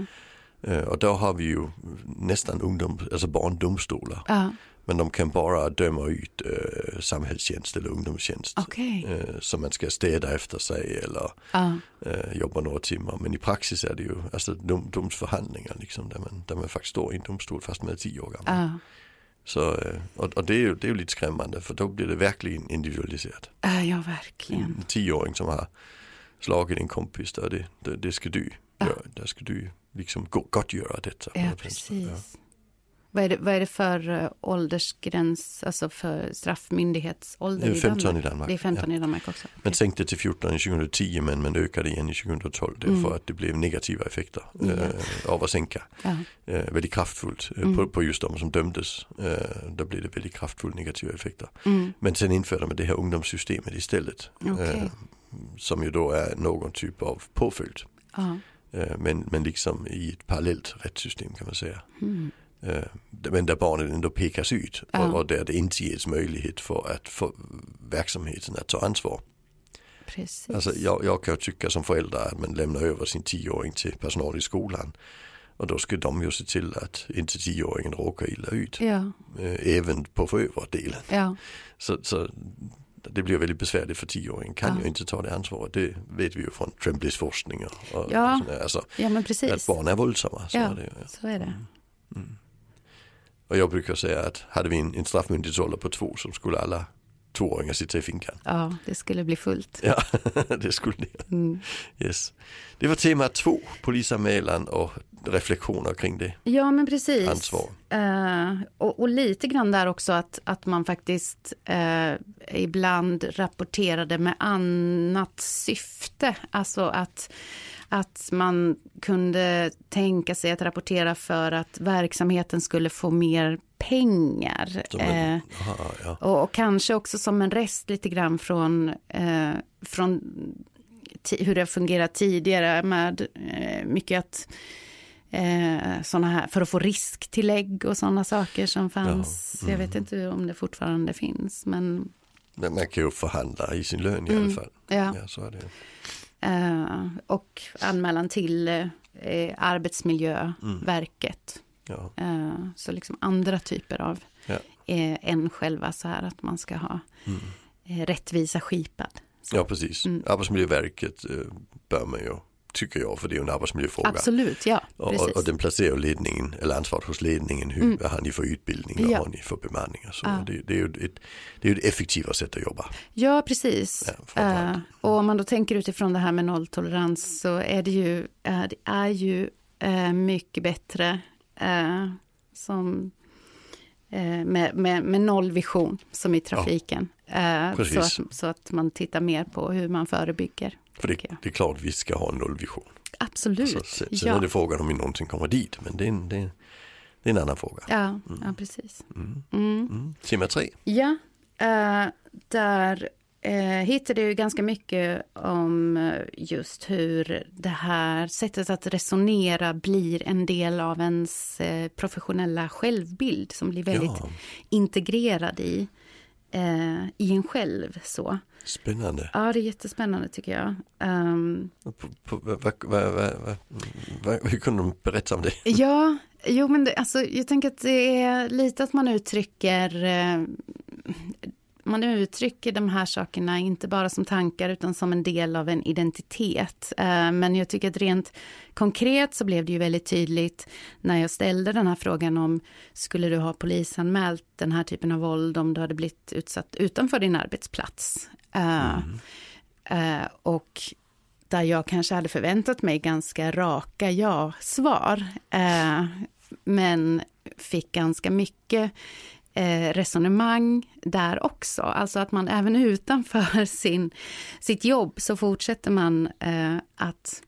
Eh, Och då har vi ju nästan ungdom, alltså barndomstolar. ja, Men de kan bara döma ut eh, samhällstjänst eller ungdomstjänst. okej. Eh, så man ska städa efter sig eller Ja, eh, jobba några timmar. Men i praxis är det ju alltså dom, domsförhandlingar liksom, där, man, där man faktiskt står i en domstol fast man är tio år gammal. ja. Så, och, och det, är ju, det är ju lite skrämmande för då blir det verkligen individualiserat. Ja, ja, verkligen. En tioåring som har slagit en kompis, där det, det, det ska du Ja. göra. Där ska du liksom go- gottgöra detta. Ja, precis. Vad är, det, vad är det för uh, åldersgräns, alltså för straffmyndighetsålder Det är i 15 Danmark? i Danmark. Det är 15 ja. i Danmark också. Man Okej. sänkte till 14 i 2010 men man ökade igen i 2012 därför Mm. att det blev negativa effekter Ja. eh, av att sänka. Ja, Eh, väldigt kraftfullt eh, Mm. på, på just de som dömdes. Eh, då blev det väldigt kraftfullt negativa effekter. mm, Men sen införde man det här ungdomssystemet istället. okej. Som ju då är någon typ av påföljd. Ja. Eh, men, men liksom i ett parallellt rättssystem kan man säga. Mm. Eh, men där barnen ändå pekas ut Ja. och, och där det inte ges möjlighet för att få verksamheten att ta ansvar. Precis. Alltså jag, jag kan tycka som förälder att man lämnar över sin tioåring till personal i skolan. Och då ska de ju se till att inte tioåringen råkar illa ut. Ja, Eh, även på förövardelen. ja, Så, så det blir väldigt besvärligt för tioåringen. Kan Ja. ju inte ta det ansvaret. Det vet vi ju från Tremblays forskning. Och, och Ja. sådär. alltså, ja, men att precis. barn är våldsamma. Så Ja. är det, ja. Så är det. Och jag brukar säga att hade vi en, en straffmyndighetsålder på två så skulle alla tvååringar sitta i finkan. Ja, det skulle bli fullt. Ja, [laughs] det skulle det. Mm. Yes. Det var tema två, polisanmälan och reflektioner kring det. Ja, men precis. Ansvar. Eh, och, och lite grann där också att, att man faktiskt eh, ibland rapporterade med annat syfte. Alltså att, att man kunde tänka sig att rapportera för att verksamheten skulle få mer pengar. Som Eh, en, aha, ja. och, och kanske också som en rest lite grann från, eh, från hur det fungerat tidigare med eh, mycket att eh, såna här, för att få risktillägg och sådana saker som fanns. Mm. Jag vet inte om det fortfarande finns, men Men man kan ju förhandla i sin lön i Mm. alla fall. ja. Ja, så är det. Eh, och anmälan till eh, Arbetsmiljöverket. Ja. Eh, så liksom andra typer av Ja. eh, än själva så här att man ska ha Mm. eh, rättvisa skipad. Så. ja, precis. Mm. Arbetsmiljöverket eh, bör man ju, tycker jag, för det är ju en arbetsmiljöfråga. Absolut, ja. Precis. och, och den placerar ledningen, eller ansvaret hos ledningen, hur, Mm. vad har ni för utbildning och Ja. vad har ni för bemanningar. Så Ja. det, det är ju ett, det är ett effektivare sätt att jobba. Ja, precis. Ja. Eh, och om man då tänker utifrån det här med nolltolerans så är det ju, eh, det är ju eh, mycket bättre eh, som eh, med, med, med nollvision som i trafiken. Eh, så, att, så att man tittar mer på hur man förebygger. För det, det är klart vi ska ha nollvision. Absolut. Alltså, sen, ja. är det frågan om vi någonsin kommer dit, men det är, det, det är en annan fråga. Ja, mm. ja precis. Mm. Mm. mm. Tema tre. Ja, uh, där eh, hittade jag ganska mycket om eh, just hur det här sättet att resonera blir en del av ens eh, professionella självbild som blir väldigt ja. integrerad i, eh, i en själv. Så. Spännande. Ja, det är jättespännande tycker jag. Um, hur kunde de berätta om det? Ja, jo men det, alltså, jag tänker att det är lite att man uttrycker eh, man uttrycker de här sakerna inte bara som tankar utan som en del av en identitet. Eh, men jag tycker att rent konkret så blev det ju väldigt tydligt när jag ställde den här frågan om skulle du ha polisanmält den här typen av våld om du hade blivit utsatt utanför din arbetsplats. Eh, mm. Uh, och där jag kanske hade förväntat mig ganska raka ja-svar. Men fick ganska mycket eh, resonemang där också. Alltså att man även utanför [laughs] sin, sitt jobb så fortsätter man eh, att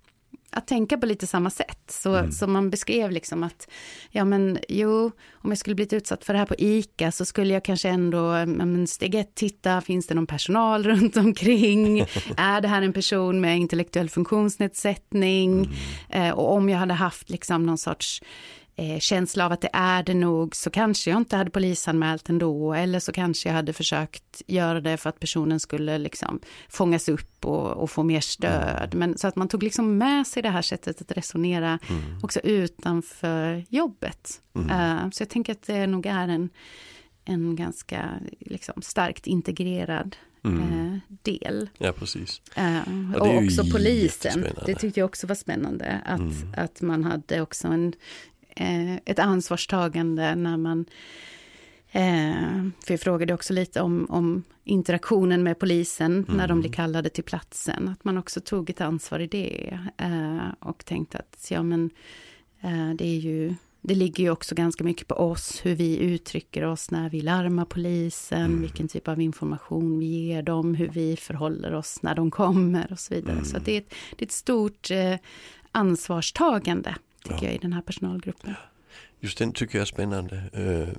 att tänka på lite samma sätt. Så, mm. så man beskrev liksom att, ja men jo, om jag skulle blivit utsatt för det här på ICA så skulle jag kanske ändå, men steg ett, titta, finns det någon personal [laughs] runt omkring? [laughs] är det här en person med intellektuell funktionsnedsättning? Mm. Eh, och om jag hade haft liksom någon sorts eh, känsla av att det är det nog så kanske jag inte hade polisanmält ändå eller så kanske jag hade försökt göra det för att personen skulle liksom fångas upp och, och få mer stöd. Mm. Men så att man tog liksom med sig det här sättet att resonera mm. också utanför jobbet. Mm. Uh, så jag tänker att det nog är en, en ganska liksom, starkt integrerad Mm. Eh, del. Ja, precis. Uh, och också polisen. Det tyckte jag också var spännande. Att, mm. att man hade också en eh, ett ansvarstagande när man Eh, för jag frågade också lite om, om interaktionen med polisen mm. när de mm. blir kallade till platsen. Att man också tog ett ansvar i det. Eh, och tänkte att ja, men, eh, det, är ju, det ligger ju också ganska mycket på oss hur vi uttrycker oss när vi larmar polisen. Mm. Vilken typ av information vi ger dem. Hur vi förhåller oss när de kommer och så vidare. Mm. Så det, är ett, det är ett stort eh, ansvarstagande tycker ja. jag, i den här personalgruppen. Just den tycker jag är spännande. Uh,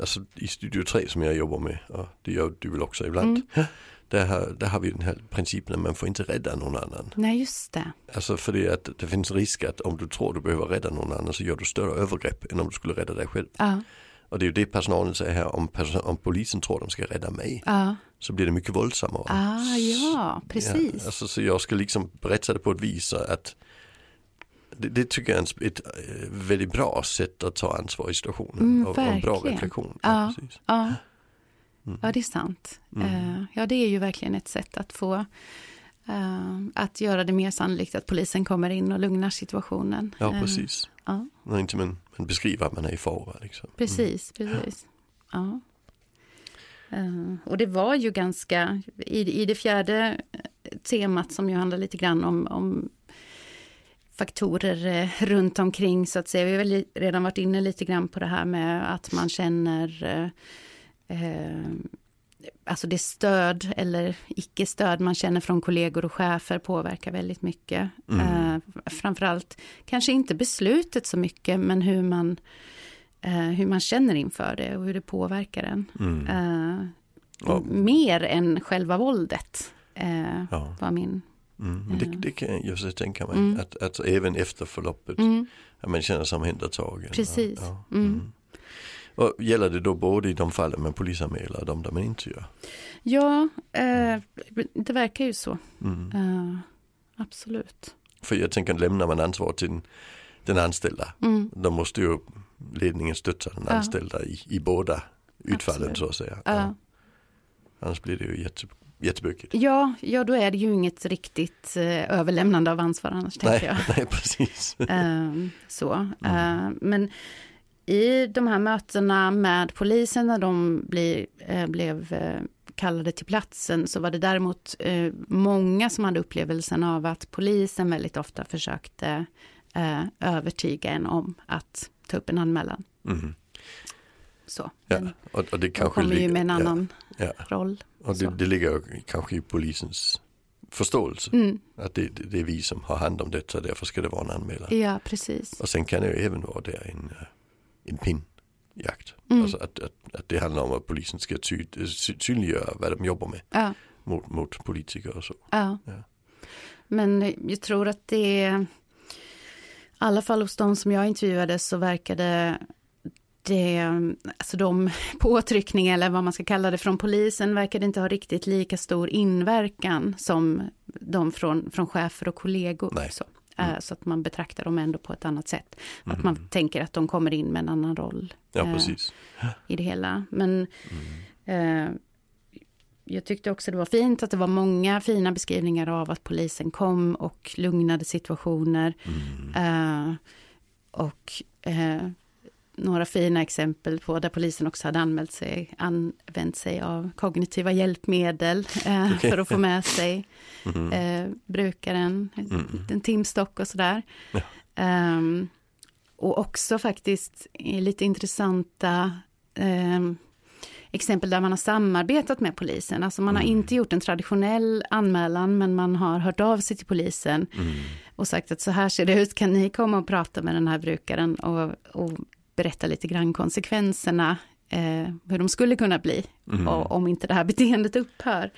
alltså i Studio 3 som jag jobbar med, och det gör du väl också ibland. Mm. Där, har, där har vi den här principen att man får inte rädda någon annan. Nej, just det. Alltså för det, att det finns risk att om du tror du behöver rädda någon annan så gör du större övergrepp än om du skulle rädda dig själv. Ja. Och det är ju det personalen säger här, om, om polisen tror de ska rädda mig ja. så blir det mycket våldsammare. Ah, ja, precis. Ja, alltså, så jag ska liksom berätta det på ett vis att det, det, tycker jag är ett, eh, väldigt bra sätt att ta ansvar i situationen. Mm, och, och en bra reflektion. Ja, ja, ja. Mm. ja det är sant. Mm. Uh, ja, det är ju verkligen ett sätt att få uh, att göra det mer sannolikt att polisen kommer in och lugnar situationen. Ja, precis. Uh, ja. inte man, man beskriver att man är i fara. Liksom. Precis, mm. precis. Ja. Uh, och det var ju ganska, i, i det fjärde temat som ju handlar lite grann om, om faktorer eh, runt omkring så att säga. Vi har väl redan varit inne lite grann på det här med att man känner eh, eh, Alltså det stöd eller icke-stöd man känner från kollegor och chefer påverkar väldigt mycket. Mm. Eh, framförallt kanske inte beslutet så mycket men hur man, eh, hur man känner inför det och hur det påverkar en. Mm. Eh, ja. Mer än själva våldet eh, ja. var min Mm, det, det, kan jag just tänka mig, mm. att, att även efter förloppet, mm. att man känner sig omhändertagen. Precis. Och, ja, mm. mm. och gäller det då både i de fallen man polisanmäler och de där man inte gör? Ja, eh, det verkar ju så. Uh, absolut. För jag tänker, lämnar man ansvar till den, den anställda, mm. då måste ju ledningen stötta den anställda i, i båda utfallen absolut. så att säga. Ja. Annars blir det ju jätte, jättebökigt. Ja, ja, då är det ju inget riktigt eh, överlämnande av ansvar annars, nej, jag. [laughs] Nej, precis. uh, så, uh, men i de här mötena med polisen när de bli, uh, blev kallade till platsen så var det däremot många som hade upplevelsen av att polisen väldigt ofta försökte övertyga en om att ta upp en anmälan. Mm. Så. Ja, och, och det de kanske kommer ju med en annan Ja, roll. ja. Och så. det, det ligger kanske i polisens förståelse. Mm. Att det, det, är vi som har hand om detta, därför ska det vara en anmälan. Ja, precis. Och sen kan det ju även vara där en, eh, en pinnjakt. Mm. Alltså att, att, att det handlar om att polisen ska ty, sy- synliggöra vad de jobbar med Ja, mot, mot politiker och så. ja. Ja. Men jag tror att det är, i alla fall hos de som jag intervjuade så verkade det, alltså de [laughs] påtryckningar eller vad man ska kalla det från polisen verkade inte ha riktigt lika stor inverkan som de från, från chefer och kollegor. Nej. Så. Mm. Eh, så att man betraktar dem ändå på ett annat sätt. Att man tänker att de kommer in med en annan roll Ja, Eh, i det hela. Men eh, jag tyckte också det var fint att det var många fina beskrivningar av att polisen kom och lugnade situationer. Eh, och eh, några fina exempel på där polisen också hade anmält sig, använt sig av kognitiva hjälpmedel eh, för att få med sig eh, brukaren, en timstock och sådär. Ja. Ehm, och också faktiskt lite intressanta ehm, exempel där man har samarbetat med polisen. Alltså man har inte gjort en traditionell anmälan, men man har hört av sig till polisen och sagt att så här ser det ut, kan ni komma och prata med den här brukaren och, och berätta lite grann konsekvenserna, eh, hur de skulle kunna bli och, om inte det här [laughs] beteendet upphör.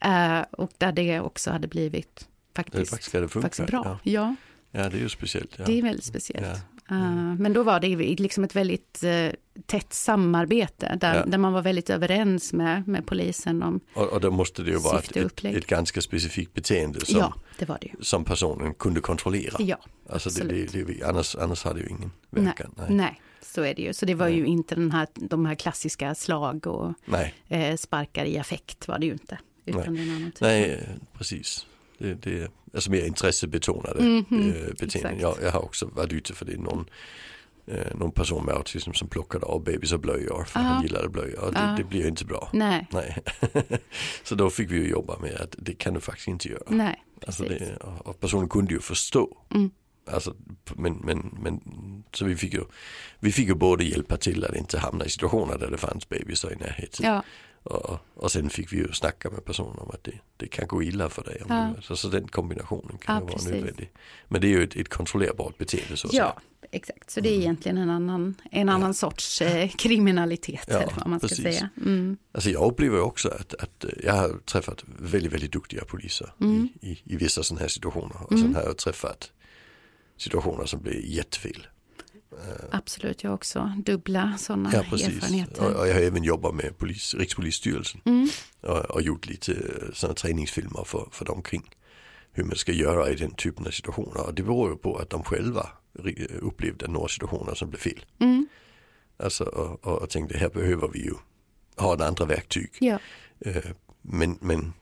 Eh, och där det också hade blivit faktiskt, faktiskt ska det funka. faktiskt bra. Ja. Ja. ja, det är ju speciellt. Ja. Det är väldigt speciellt. Ja. Uh, men då var det liksom ett väldigt eh, tätt samarbete där, Ja. där man var väldigt överens med, med polisen om, Och, och då måste det ju vara ett, ett, ett ganska specifikt beteende som, ja, det var det som personen kunde kontrollera. Ja, alltså det, det, det, annars, annars hade det ju ingen nej, verkan. Nej. nej, så är det ju. Så det var ju inte den här, de här klassiska slag och Nej. eh, sparkar i affekt var det ju inte. Utan annan typ. Nej, precis. Det, det är alltså mer intressebetonade Mhm, eh, beteenden. Jag, jag har också varit ute för det någon, eh, någon person med autism som plockade av bebisar blöjor för Ja. han gillade blöjor. Det, det blir inte bra. Nej, Nej. [laughs] så då fick vi ju jobba med att det kan du faktiskt inte göra. nej, Alltså det, och personen kunde ju förstå. Mm. Alltså, men, men, men, så vi fick, ju, vi fick ju både hjälpa till att inte hamna i situationer där det fanns bebisar i närheten. Ja, Och, och sen fick vi ju snacka med personen om att det, det kan gå illa för dig. Ja. så, så den kombinationen kan Ja, vara precis. nödvändig. Men det är ju ett, ett kontrollerbart beteende så ja säga. exakt. Så det är egentligen en annan, en annan sorts eh, kriminalitet, Ja, eller vad man ska precis. säga. Mm. Alltså jag upplever också att, att eh, jag har träffat väldigt, väldigt duktiga poliser Mm. i, i, i vissa sådana här situationer. Och sen har jag träffat situationer som blir jättefel. Absolut, jag också dubbla sådana Ja, precis. erfarenheter. Och, jag har även jobbat med polis, Rikspolisstyrelsen Mm. och, och gjort lite eh, sådana träningsfilmer för, för dem kring hur man ska göra i den typen av situationer. Och det beror ju på att de själva ri- upplevde några situationer som blev fel. Mm. Alltså, och, och, och tänkte här behöver vi ju ha ett andra verktyg. Ja, Eh, men, men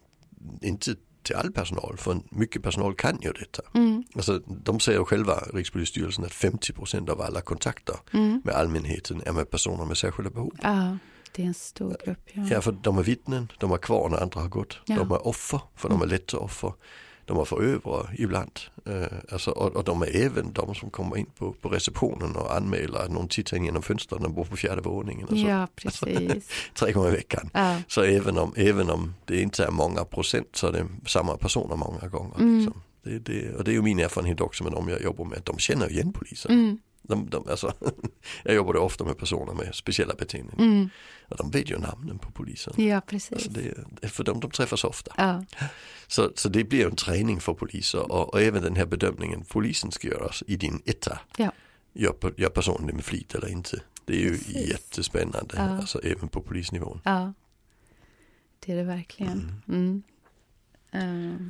inte till all personal, för mycket personal kan ju detta. mm. Alltså, de säger själva, Rikspolisstyrelsen, att 50% av alla kontakter Mm. med allmänheten är med personer med särskilda behov. ja, det är en stor grupp. Ja. Ja, för de är vittnen, de är kvar när andra har gått. Ja. De är offer, för de är lätta offer. De är förövare ibland. Eh, alltså, och, och de är även de som kommer in på, på receptionen och anmäler att någon tittar in genom fönstret och bor på fjärde våningen. Och så, ja, precis. [laughs] Tre gånger i veckan. Ja, Så även om, även om det inte är många procent så är det samma personer många gånger. Mm. Liksom. Det, det, och det är ju min erfarenhet också med dem jag jobbar med, de känner igen polisen. mm. De, de, alltså, [laughs] jag jobbade ofta med personer med speciella beteenden. Mm. Och de vet ju namnen på polisen. ja precis. Alltså det, för dem de träffas ofta. Ja, [laughs] Så, så det blir en träning för poliser och, och även den här bedömningen polisen ska göras i din etta. Ja. Gör, gör personen det med flit eller inte? Det är ju Precis. jättespännande, Ja. alltså även på polisnivån. ja. Det är det verkligen. Mm. Eh,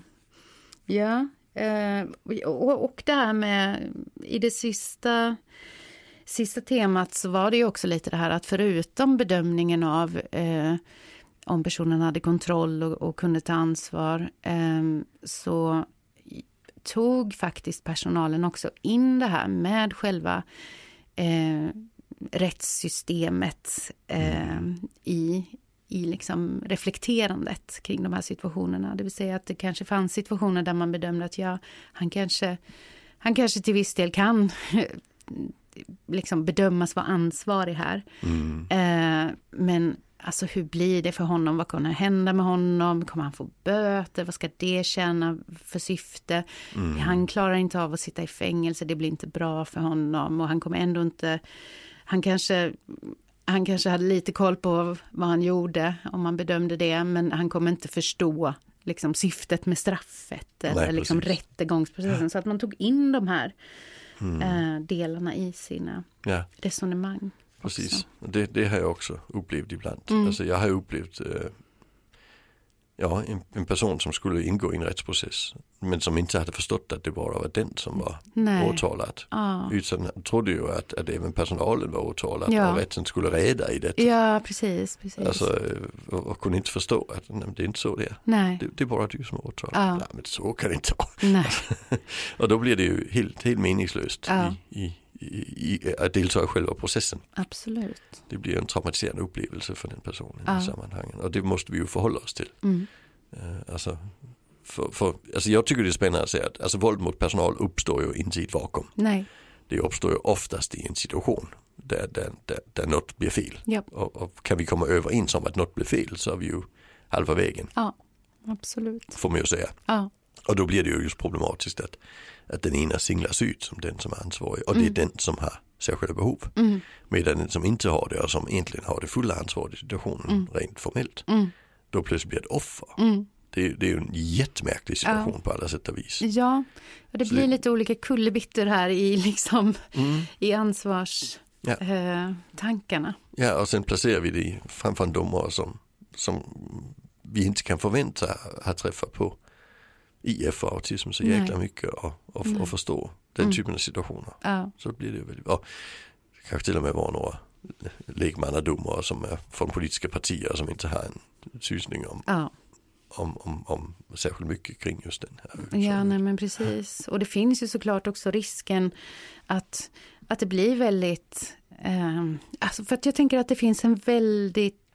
ja, eh, och, och det här med i det sista sista temat så var det ju också lite det här att förutom bedömningen av eh, om personen hade kontroll och, och kunde ta ansvar eh, så tog faktiskt personalen också in det här med själva eh, rättssystemet eh, i, i liksom reflekterandet kring de här situationerna. Det vill säga att det kanske fanns situationer där man bedömde att ja, han kanske, han kanske till viss del kan [laughs] liksom bedömas vara ansvarig här. Mm. men alltså hur blir det för honom? Vad kommer hända med honom? Kommer han få böter? Vad ska det tjäna för syfte? Mm. Han klarar inte av att sitta i fängelse, det blir inte bra för honom och han kommer ändå inte... Han kanske, han kanske hade lite koll på vad han gjorde om man bedömde det, men han kommer inte förstå liksom, syftet med straffet eller Nej, liksom, rättegångsprocessen. Så att man tog in de här mm. eh, delarna i sina ja. resonemang. Precis, det, det, har jag också upplevt ibland. Mm. Alltså jag har upplevt eh, ja, en, en, person som skulle ingå i en rättsprocess men som inte hade förstått att det bara var den som var Nej. åtalad. Ah. Utan trodde ju att, att även personalen var åtalad ja. och rätten skulle reda i det. Ja, precis. precis. Alltså, och, och kunde inte förstå att nej, det är inte så det är. Nej. Det, det är bara du som är åtalad. Ah. Nej, men så kan det inte vara. och då blir det ju helt, helt meningslöst ah. i, i i, att delta i själva processen. Absolut. Det blir en traumatiserande upplevelse för den personen ja. i sammanhangen och det måste vi ju förhålla oss till. Mm. Uh, alltså, för, för, alltså jag tycker det är spännande att säga att alltså, våld mot personal uppstår ju inte i ett vakuum. Nej. Det uppstår ju oftast i en situation där, där, där, där något blir fel. Yep. Och, och, kan vi komma överens om att något blir fel så är vi ju halva vägen. Ja, absolut. Får man ju säga. Ja. Och då blir det ju just problematiskt att att den ena singlas ut som den som är ansvarig och det är mm. den som har särskilda behov. Mm. Medan den som inte har det och som egentligen har det fulla ansvaret i situationen mm. rent formellt. Mm. Då plötsligt blir ett offer. Mm. Det det är ju en jättemärklig situation ja. på alla sätt och vis. Ja, och det Så blir det... lite olika kullerbyttor här i, liksom, mm. i ansvarstankarna. Ja. Eh, ja, och sen placerar vi det framför en domare som, som vi inte kan förvänta ha träffat på IF och autism så jäkla Nej. mycket och, och, och förstå den mm. typen av situationer. Ja. Så blir det väldigt bra. Kanske till och med vara några lekmannadomare som är från politiska partier som inte har en susning om, ja. om, om, om särskilt mycket kring just den här. Ja, nej men precis. Och det finns ju såklart också risken att, att det blir väldigt eh, alltså för att jag tänker att det finns en väldigt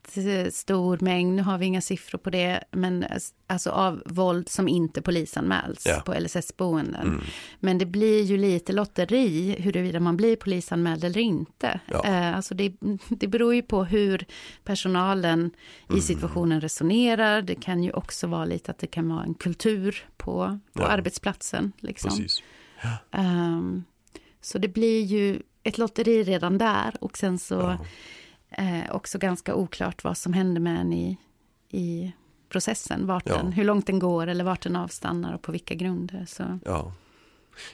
stor mängd, nu har vi inga siffror på det, men alltså av våld som inte polisanmäls ja. på LSS-boenden. Mm. Men det blir ju lite lotteri huruvida man blir polisanmäld eller inte. Ja. Eh, alltså det, det beror ju på hur personalen mm. i situationen resonerar. Det kan ju också vara lite att det kan vara en kultur på, på ja. arbetsplatsen. Liksom. Um, så det blir ju ett lotteri redan där och sen så Eh, också ganska oklart vad som händer med en i, i processen. Vart ja. den, hur långt den går eller vart den avstannar och på vilka grunder. Så. Ja.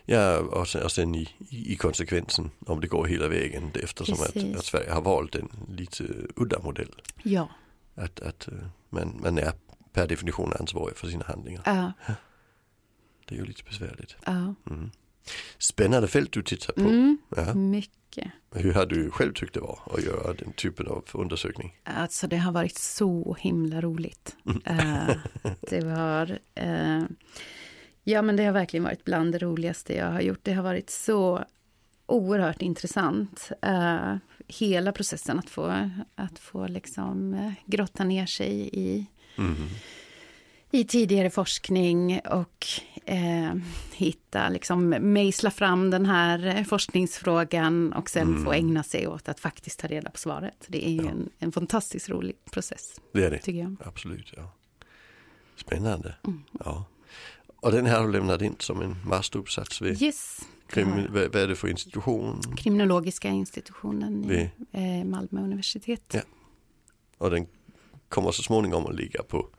Ja, och sen, och sen i, i konsekvensen om det går hela vägen eftersom att, att, Sverige har valt en lite udda modell. Ja. Att, att eh, man, man är per definition ansvarig för sina handlingar. Ja. Det är ju lite besvärligt. Ja. Mm. Spännande fält du tittar på. Mm, ja. Mycket. Hur har du själv tyckt det var att göra den typen av undersökning? Alltså det har varit så himla roligt. uh, det var uh, Ja men det har verkligen varit bland det roligaste jag har gjort. Det har varit så oerhört intressant. Uh, hela processen att få, att få liksom grotta ner sig i mm i tidigare forskning och eh, hitta, liksom mejsla fram den här forskningsfrågan och sen mm. få ägna sig åt att faktiskt ta reda på svaret. Det är ju ja. en, en fantastiskt rolig process. Det är det, tycker jag. absolut. Ja. Spännande. Mm. Ja. Och den här har du lämnat in som en masteruppsats vid yes. Krim, ja. vad, är det för institution? Kriminologiska institutionen i eh, Malmö universitet. Ja. Och den kommer så småningom att ligga på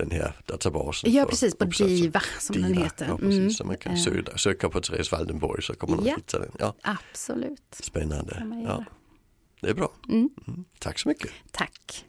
den här databasen. Ja precis, på. DIVA som Diva, den heter. Ja, precis, mm. så man kan söka, söka på Therese Waldenborg så kommer man ja. hitta den. Ja. Absolut. Spännande. Ja. Det är bra. Mm. Mm. Tack så mycket. Tack.